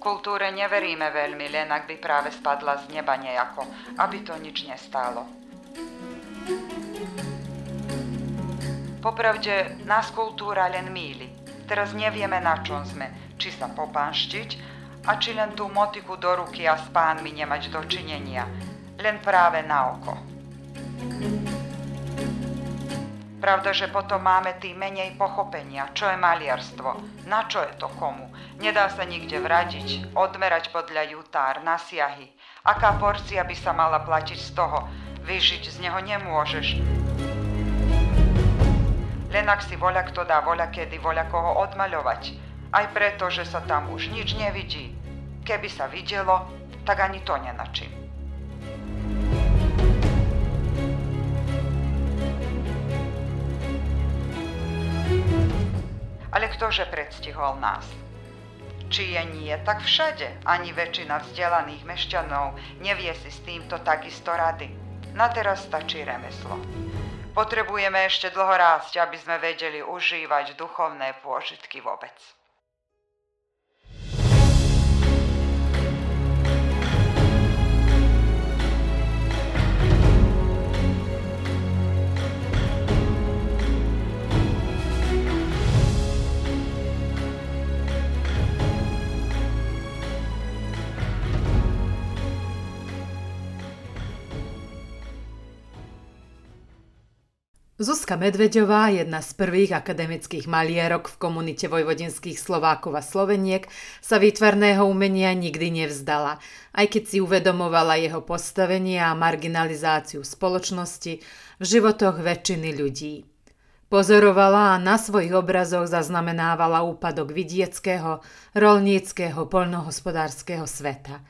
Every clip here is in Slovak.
Kultúre neveríme veľmi, len ak by práve spadla z neba nejako, aby to nič nestálo. Popravde, nás kultúra len míli. Teraz nevieme, na čom sme. Či sa popanštiť, a či len tú motiku do ruky a s pánmi nemať dočinenia. Len práve na oko. Pravda, že potom máme tým menej pochopenia, čo je maliarstvo, na čo je to komu. Nedá sa nikde vradiť, odmerať podľa jutár, nasiahy. Aká porcia by sa mala platiť z toho? Vyžiť z neho nemôžeš. Len ak si voľa kto dá voľa kedy voľa koho odmaľovať. Aj preto, že sa tam už nič nevidí. Keby sa videlo, tak ani to nenačím. Ale ktože predstihol nás? Či je nie, tak všade. Ani väčšina vzdelaných mešťanov nevie si s týmto takisto rady. Na teraz stačí remeslo. Potrebujeme ešte dlho rásť, aby sme vedeli užívať duchovné pôžitky vôbec. Zuzka Medveďová, jedna z prvých akademických malierok v komunite vojvodinských Slovákov a Sloveniek, sa výtvarného umenia nikdy nevzdala, aj keď si uvedomovala jeho postavenie a marginalizáciu spoločnosti v životoch väčšiny ľudí. Pozorovala a na svojich obrazoch zaznamenávala úpadok vidieckého, rolníckého, poľnohospodárskeho sveta.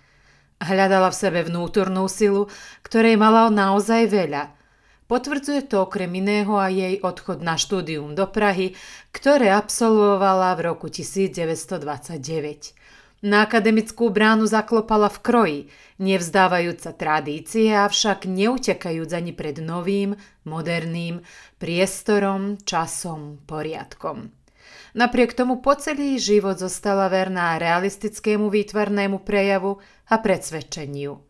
Hľadala v sebe vnútornú silu, ktorej mala naozaj veľa – Potvrdzuje to okrem iného aj jej odchod na štúdium do Prahy, ktoré absolvovala v roku 1929. Na akademickú bránu zaklopala v kroji, nevzdávajúca tradície, avšak neutekajúc ani pred novým, moderným priestorom, časom, poriadkom. Napriek tomu po celý život zostala verná realistickému výtvarnému prejavu a predsvedčeniu –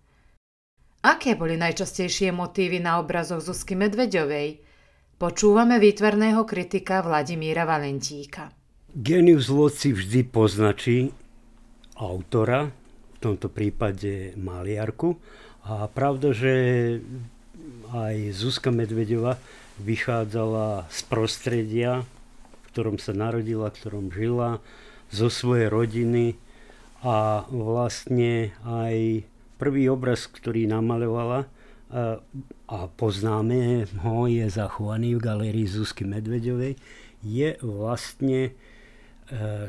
Aké boli najčastejšie motívy na obrazoch Zuzky Medveďovej? Počúvame výtvarného kritika Vladimíra Valentíka. Genius loci vždy poznačí autora, v tomto prípade maliarku. A pravda, že aj Zuzka Medvedova vychádzala z prostredia, v ktorom sa narodila, v ktorom žila, zo svojej rodiny a vlastne aj Prvý obraz, ktorý namalovala a poznáme ho, je zachovaný v galérii Zuzky Medvedovej, je vlastne e,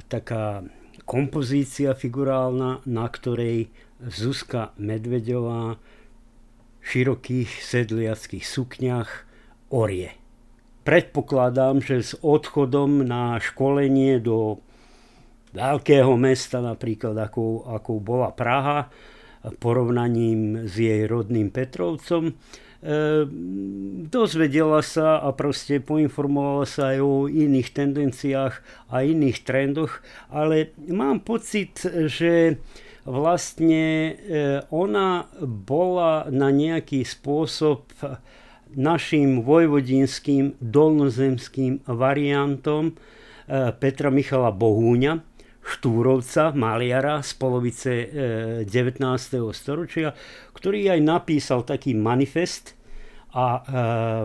taká kompozícia figurálna, na ktorej Zuzka Medvedová v širokých sedliackých sukniach orie. Predpokladám, že s odchodom na školenie do veľkého mesta, napríklad ako, ako bola Praha, porovnaním s jej rodným Petrovcom. E, dozvedela sa a proste poinformovala sa aj o iných tendenciách a iných trendoch, ale mám pocit, že vlastne e, ona bola na nejaký spôsob našim vojvodinským dolnozemským variantom e, Petra Michala Bohúňa, Štúrovca, maliara z polovice 19. E, storočia, ktorý aj napísal taký manifest a e,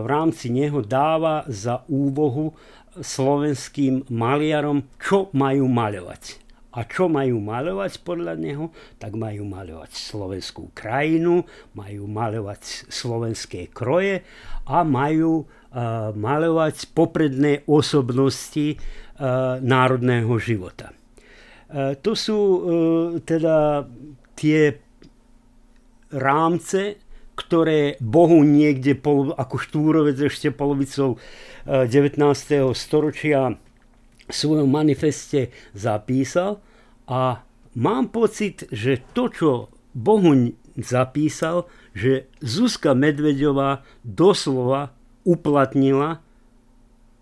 v rámci neho dáva za úvohu slovenským maliarom, čo majú maľovať. A čo majú maľovať podľa neho? Tak majú maľovať slovenskú krajinu, majú maľovať slovenské kroje a majú uh, maľovať popredné osobnosti národného života. E, to sú e, teda tie rámce, ktoré Bohu niekde ako štúrovec ešte polovicou 19. E, storočia v svojom manifeste zapísal a mám pocit, že to, čo Bohu zapísal, že Zuzka Medvedová doslova uplatnila,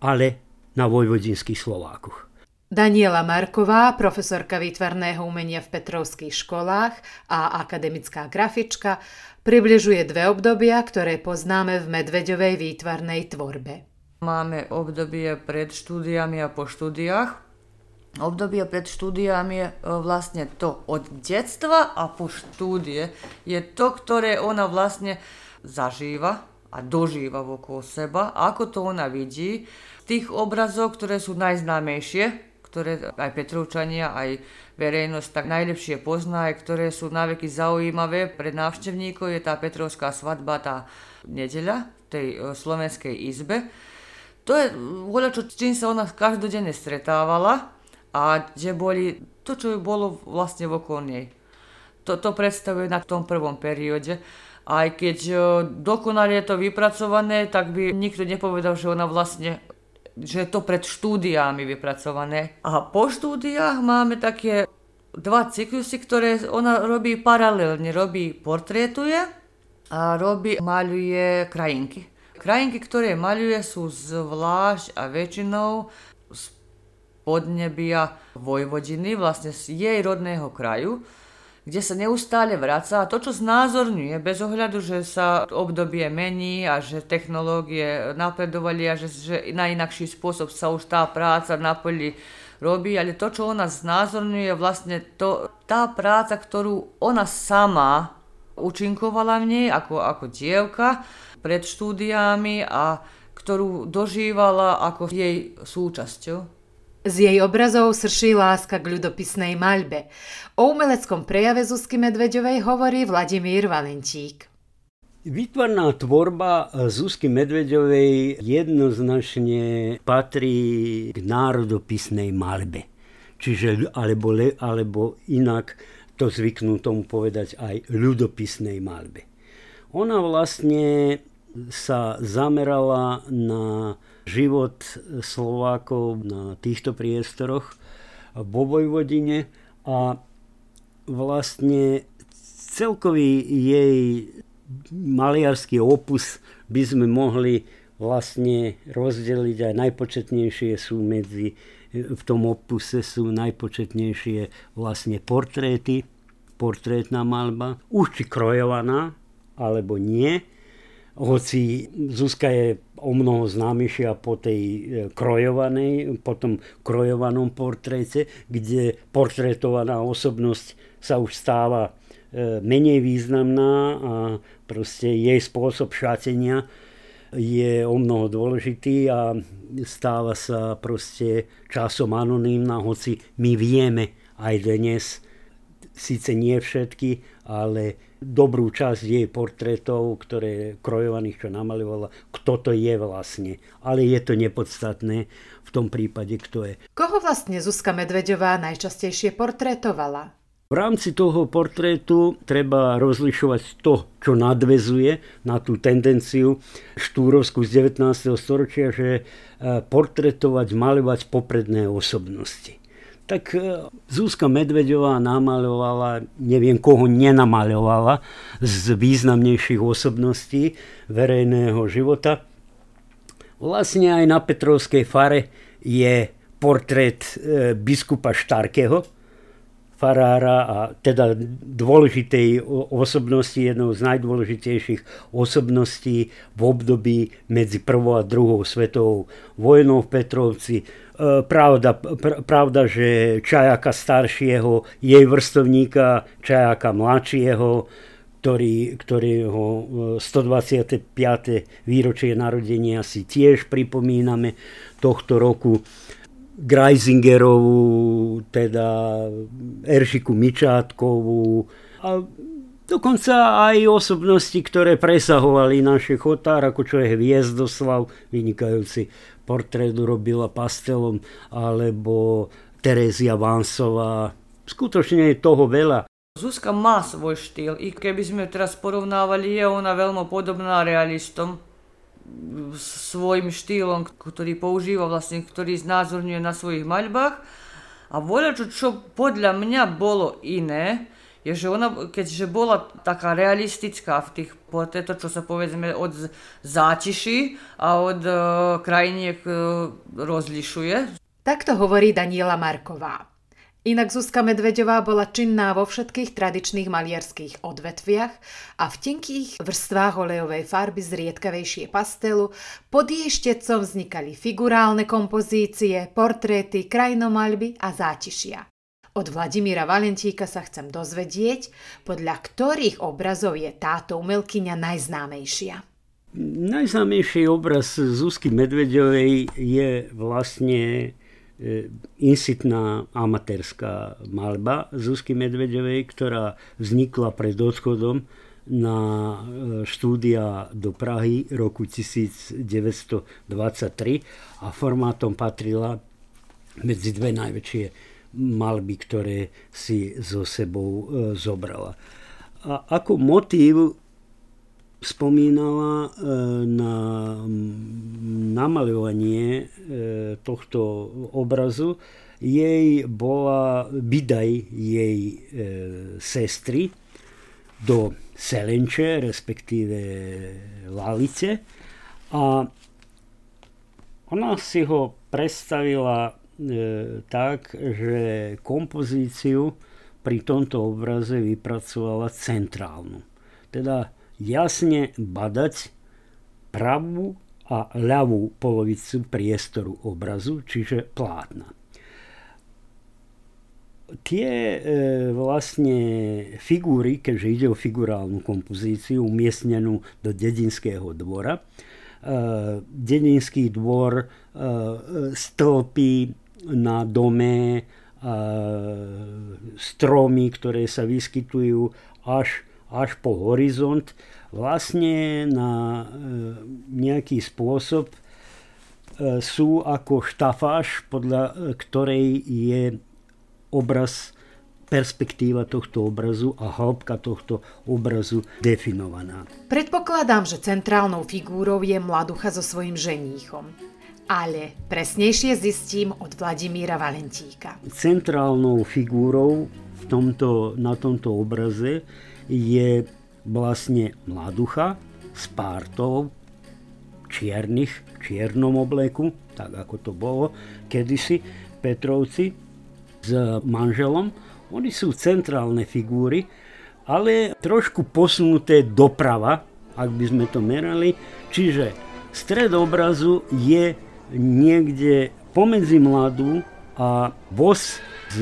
ale na vojvodinských Slovákoch. Daniela Marková, profesorka výtvarného umenia v Petrovských školách a akademická grafička, približuje dve obdobia, ktoré poznáme v Medveďovej výtvarnej tvorbe. Máme obdobie pred štúdiami a po štúdiách. Obdobie pred štúdiami je vlastne to od detstva a po štúdie je to, ktoré ona vlastne zažíva a dožíva okolo seba, ako to ona vidí. Tých obrazov, ktoré sú najznámejšie, ktoré aj Petrovčania, aj verejnosť tak najlepšie pozná, aj ktoré sú naveky zaujímavé pre návštevníkov, je tá Petrovská svadba, tá nedeľa v tej e, slovenskej izbe. To je voľa, čo, čím sa ona každodenne stretávala a kde boli to, čo bolo vlastne okolo nej. To, to predstavuje na tom prvom perióde. Aj keď e, dokonale je to vypracované, tak by nikto nepovedal, že ona vlastne že je to pred štúdiami vypracované. A po štúdiách máme také dva cyklusy, ktoré ona robí paralelne. Robí portrétuje a robí, maľuje krajinky. Krajinky, ktoré maľuje, sú zvlášť a väčšinou z podnebia Vojvodiny, vlastne z jej rodného kraju kde sa neustále vraca a to, čo znázorňuje, bez ohľadu, že sa obdobie mení a že technológie napredovali a že, že na inakší spôsob sa už tá práca na poli robí, ale to, čo ona znázorňuje, vlastne to, tá práca, ktorú ona sama učinkovala v nej ako, ako dievka pred štúdiami a ktorú dožívala ako jej súčasťou. Z jej obrazov srší láska k ľudopisnej maľbe. O umeleckom prejave Zuzky Medveďovej hovorí Vladimír Valentík. Výtvarná tvorba Zuzky Medveďovej jednoznačne patrí k národopisnej malbe. Čiže, alebo, alebo inak to zvyknú tomu povedať aj ľudopisnej malbe. Ona vlastne sa zamerala na život Slovákov na týchto priestoroch vo Vojvodine a vlastne celkový jej maliarský opus by sme mohli vlastne rozdeliť aj najpočetnejšie sú medzi, v tom opuse sú najpočetnejšie vlastne portréty, portrétna malba, už či krojovaná, alebo nie, hoci Zuzka je o mnoho známejšia po tej e, krojovanej, po tom krojovanom portréte, kde portrétovaná osobnosť sa už stáva e, menej významná a proste jej spôsob šatenia je o mnoho dôležitý a stáva sa proste časom anonimná, hoci my vieme aj dnes, síce nie všetky, ale dobrú časť jej portrétov, ktoré krojovaných, čo namalovala, kto to je vlastne. Ale je to nepodstatné v tom prípade, kto je. Koho vlastne Zuzka Medvedová najčastejšie portrétovala? V rámci toho portrétu treba rozlišovať to, čo nadvezuje na tú tendenciu štúrovskú z 19. storočia, že e, portrétovať, malovať popredné osobnosti tak e, Zuzka Medvedová namalovala, neviem koho nenamalovala, z významnejších osobností verejného života. Vlastne aj na Petrovskej fare je portrét e, biskupa Štarkého, farára a teda dôležitej osobnosti, jednou z najdôležitejších osobností v období medzi prvou a druhou svetovou vojnou v Petrovci. E, pravda, pr- pravda, že Čajaka staršieho, jej vrstovníka Čajaka mladšieho, ktorý, ktorého 125. výročie narodenia si tiež pripomíname tohto roku. Greisingerovú, teda Eršiku Mičátkovú a dokonca aj osobnosti, ktoré presahovali naše chotár, ako čo je Hviezdoslav, vynikajúci portrét urobila pastelom, alebo Terezia Vansová. Skutočne je toho veľa. Zuzka má svoj štýl i keby sme teraz porovnávali, je ona veľmi podobná realistom svojim štýlom, ktorý používa vlastne, ktorý znázorňuje na svojich maľbách. A voľa, čo, podľa mňa bolo iné, je, že ona, keďže bola taká realistická v tých portrétoch, čo sa povedzme od zátiší a od uh, krajiniek uh, rozlišuje. Takto hovorí Daniela Marková. Inak Zuzka Medveďová bola činná vo všetkých tradičných maliarských odvetviach a v tenkých vrstvách olejovej farby z riedkavejšie pastelu pod jej štecom vznikali figurálne kompozície, portréty, krajinomaľby a zátišia. Od Vladimíra Valentíka sa chcem dozvedieť, podľa ktorých obrazov je táto umelkyňa najznámejšia. Najznámejší obraz Zuzky Medvedovej je vlastne insitná amatérska malba Zuzky Medvedevej, ktorá vznikla pred odchodom na e, štúdia do Prahy roku 1923 a formátom patrila medzi dve najväčšie malby, ktoré si so sebou e, zobrala. A ako motív spomínala e, na namaľovanie e, tohto obrazu. Jej bola bydaj jej e, sestry do Selenče, respektíve Lalice. A ona si ho predstavila tak, že kompozíciu pri tomto obraze vypracovala centrálnu. Teda jasne badať pravú a ľavú polovicu priestoru obrazu, čiže plátna. Tie e, vlastne figúry, keďže ide o figurálnu kompozíciu umiestnenú do dedinského dvora, e, dedinský dvor e, stĺpy na dome, e, stromy, ktoré sa vyskytujú až až po horizont, vlastne na e, nejaký spôsob e, sú ako štafáž, podľa e, ktorej je obraz, perspektíva tohto obrazu a hĺbka tohto obrazu definovaná. Predpokladám, že centrálnou figúrou je mladucha so svojím ženíchom. Ale presnejšie zistím od Vladimíra Valentíka. Centrálnou figúrou v tomto, na tomto obraze je vlastne mladucha s pártou čiernych, čiernom obleku, tak ako to bolo kedysi Petrovci s manželom. Oni sú centrálne figúry, ale trošku posunuté doprava, ak by sme to merali. Čiže stred obrazu je niekde pomedzi mladú a voz z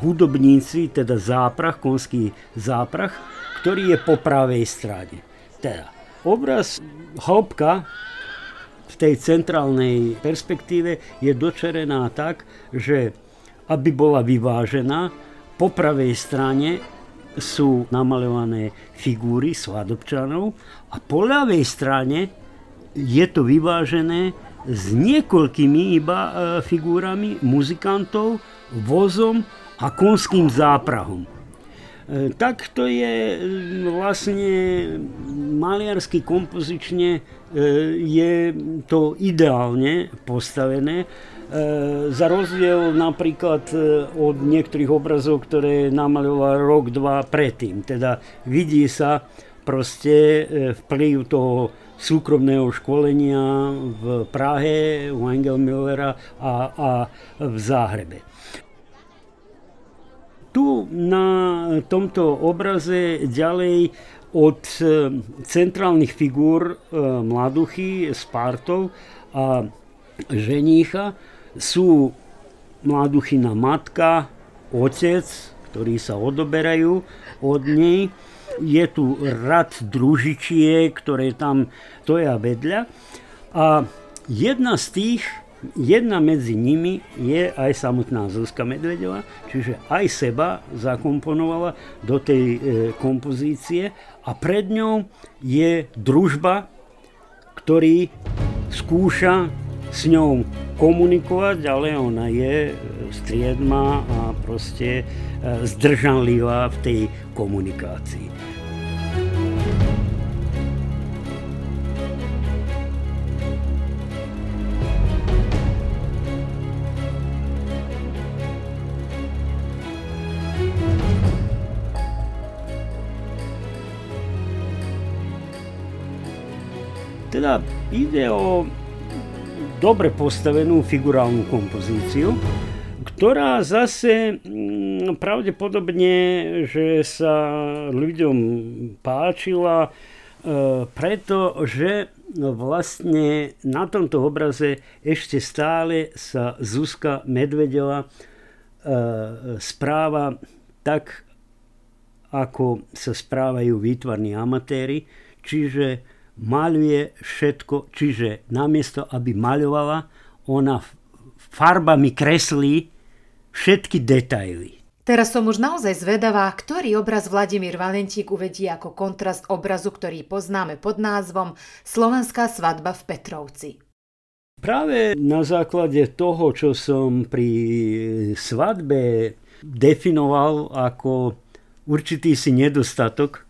hudobníci, teda záprach, konský záprach, ktorý je po pravej strane. Teda obraz hĺbka v tej centrálnej perspektíve je dočerená tak, že aby bola vyvážená, po pravej strane sú namalované figúry svadobčanov a po ľavej strane je to vyvážené s niekoľkými iba e, figúrami muzikantov, vozom a konským záprahom. E, tak to je e, vlastne maliarsky kompozične je to ideálne postavené. Za rozdiel napríklad od niektorých obrazov, ktoré namaloval rok, dva predtým. Teda vidí sa proste vplyv toho súkromného školenia v Prahe u Engelmillera a, a v Záhrebe. Tu na tomto obraze ďalej od e, centrálnych figúr e, mladuchy, Spartov a ženícha sú mladuchina matka, otec, ktorí sa odoberajú od nej je tu rad družičie, ktoré tam stoja vedľa. A jedna z tých, jedna medzi nimi je aj samotná Zuzka Medvedová, čiže aj seba zakomponovala do tej e, kompozície a pred ňou je družba, ktorý skúša s ňou komunikovať, ale ona je striedma a proste e, zdržanlivá v tej komunikácii. Teda ide o dobre postavenú figurálnu kompozíciu, ktorá zase mm, pravdepodobne, že sa ľuďom páčila, e, pretože vlastne na tomto obraze ešte stále sa Zuzka Medvedeva e, správa tak, ako sa správajú výtvarní amatéri, čiže maľuje všetko, čiže namiesto, aby maľovala, ona farbami kreslí všetky detaily. Teraz som už naozaj zvedavá, ktorý obraz Vladimír Valentík uvedí ako kontrast obrazu, ktorý poznáme pod názvom Slovenská svadba v Petrovci. Práve na základe toho, čo som pri svadbe definoval ako určitý si nedostatok,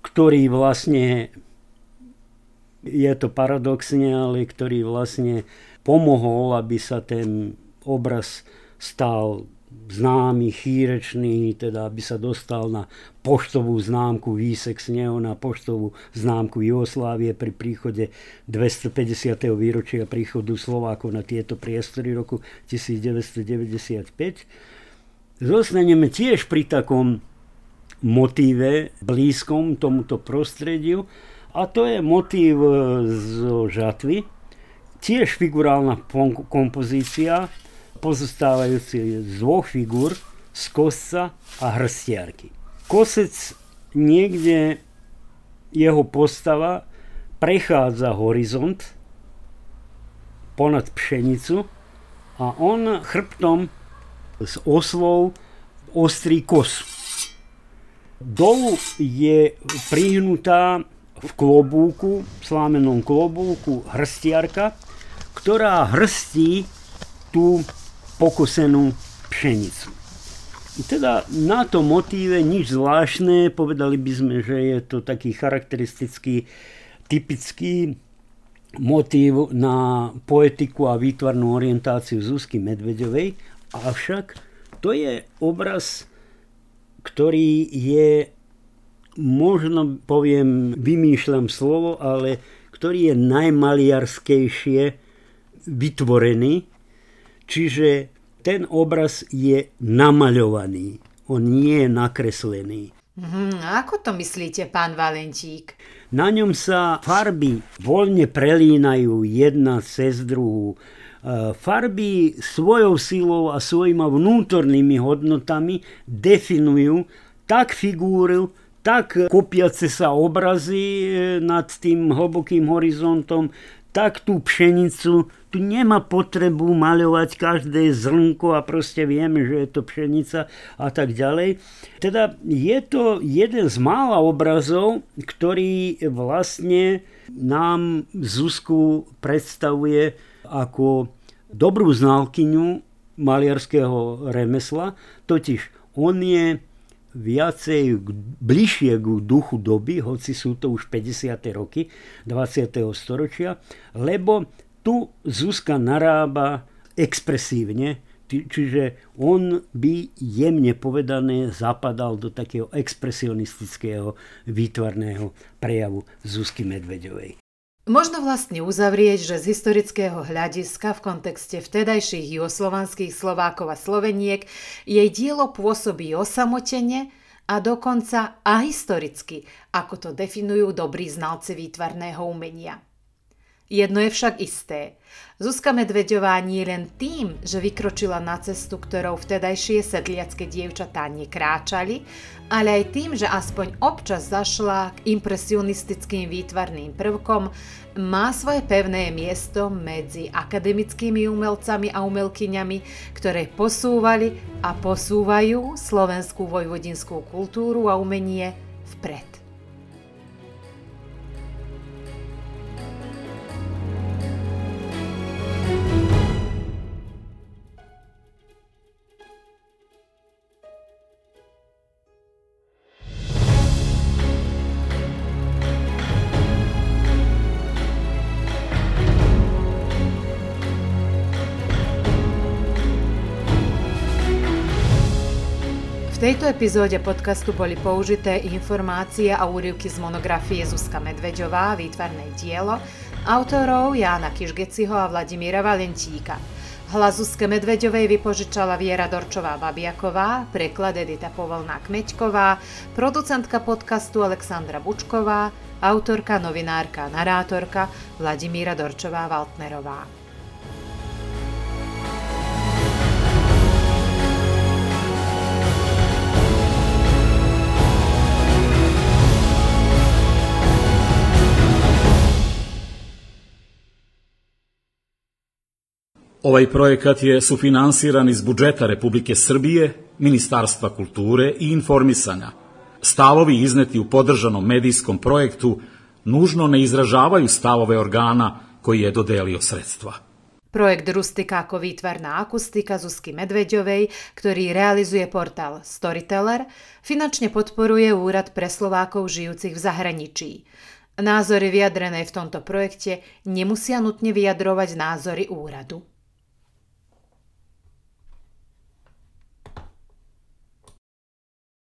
ktorý vlastne je to paradoxne, ale ktorý vlastne pomohol, aby sa ten obraz stal známy, chýrečný, teda aby sa dostal na poštovú známku výsek z neho, na poštovú známku Jugoslávie pri príchode 250. výročia príchodu Slovákov na tieto priestory roku 1995. Zostaneme tiež pri takom motíve blízkom tomuto prostrediu a to je motív zo žatvy, tiež figurálna kompozícia, pozostávajúci z dvoch figúr, z kosca a hrstiarky. Kosec niekde jeho postava prechádza horizont ponad pšenicu a on chrbtom s oslou ostrí kosu. Dolu je prihnutá v klobúku, v slámenom klobúku hrstiarka, ktorá hrstí tú pokosenú pšenicu. Teda na to motíve nič zvláštne, povedali by sme, že je to taký charakteristický, typický motív na poetiku a výtvarnú orientáciu Zuzky Medvedovej, avšak to je obraz, ktorý je, možno poviem, vymýšľam slovo, ale ktorý je najmaliarskejšie vytvorený, čiže ten obraz je namaľovaný, on nie je nakreslený. Hmm, ako to myslíte, pán Valentík? Na ňom sa farby voľne prelínajú jedna cez druhú. E, farby svojou silou a svojimi vnútornými hodnotami definujú tak figúru, tak kopiace sa obrazy e, nad tým hlbokým horizontom, tak tú pšenicu, tu nemá potrebu maľovať každé zrnko a proste vieme, že je to pšenica a tak ďalej. Teda je to jeden z mála obrazov, ktorý vlastne nám Zuzku predstavuje ako dobrú znalkyňu maliarského remesla, totiž on je viacej bližšie k duchu doby, hoci sú to už 50. roky 20. storočia, lebo tu Zuzka narába expresívne, čiže on by jemne povedané zapadal do takého expresionistického výtvarného prejavu Zuzky Medvedovej. Možno vlastne uzavrieť, že z historického hľadiska v kontexte vtedajších juhoslovanských Slovákov a Sloveniek jej dielo pôsobí osamotene a dokonca ahistoricky, ako to definujú dobrí znalci výtvarného umenia. Jedno je však isté. Zuzka Medveďová nie len tým, že vykročila na cestu, ktorou vtedajšie sedliacké dievčatá nekráčali, ale aj tým, že aspoň občas zašla k impresionistickým výtvarným prvkom, má svoje pevné miesto medzi akademickými umelcami a umelkyňami, ktoré posúvali a posúvajú slovenskú vojvodinskú kultúru a umenie vpred. V tejto epizóde podcastu boli použité informácie a úryvky z monografie Zuzka Medveďová, výtvarné dielo, autorov Jána Kižgeciho a Vladimíra Valentíka. Hlas Zuzke Medveďovej vypožičala Viera Dorčová-Babiaková, preklad Edita Povolná Kmeďková, producentka podcastu Alexandra Bučková, autorka, novinárka narátorka Vladimíra Dorčová-Valtnerová. Ovaj projekat je sufinansiran iz budžeta Republike Srbije, Ministarstva kulture i informisanja. Stavovi izneti u podržanom medijskom projektu nužno ne izražavaju stavove organa koji je dodelio sredstva. Projekt Rustika ako výtvarná akustika Zuzky Medveďovej, ktorý realizuje portál Storyteller, finančne podporuje Úrad pre Slovákov žijúcich v zahraničí. Názory vyjadrené v tomto projekte nemusia nutne vyjadrovať názory úradu.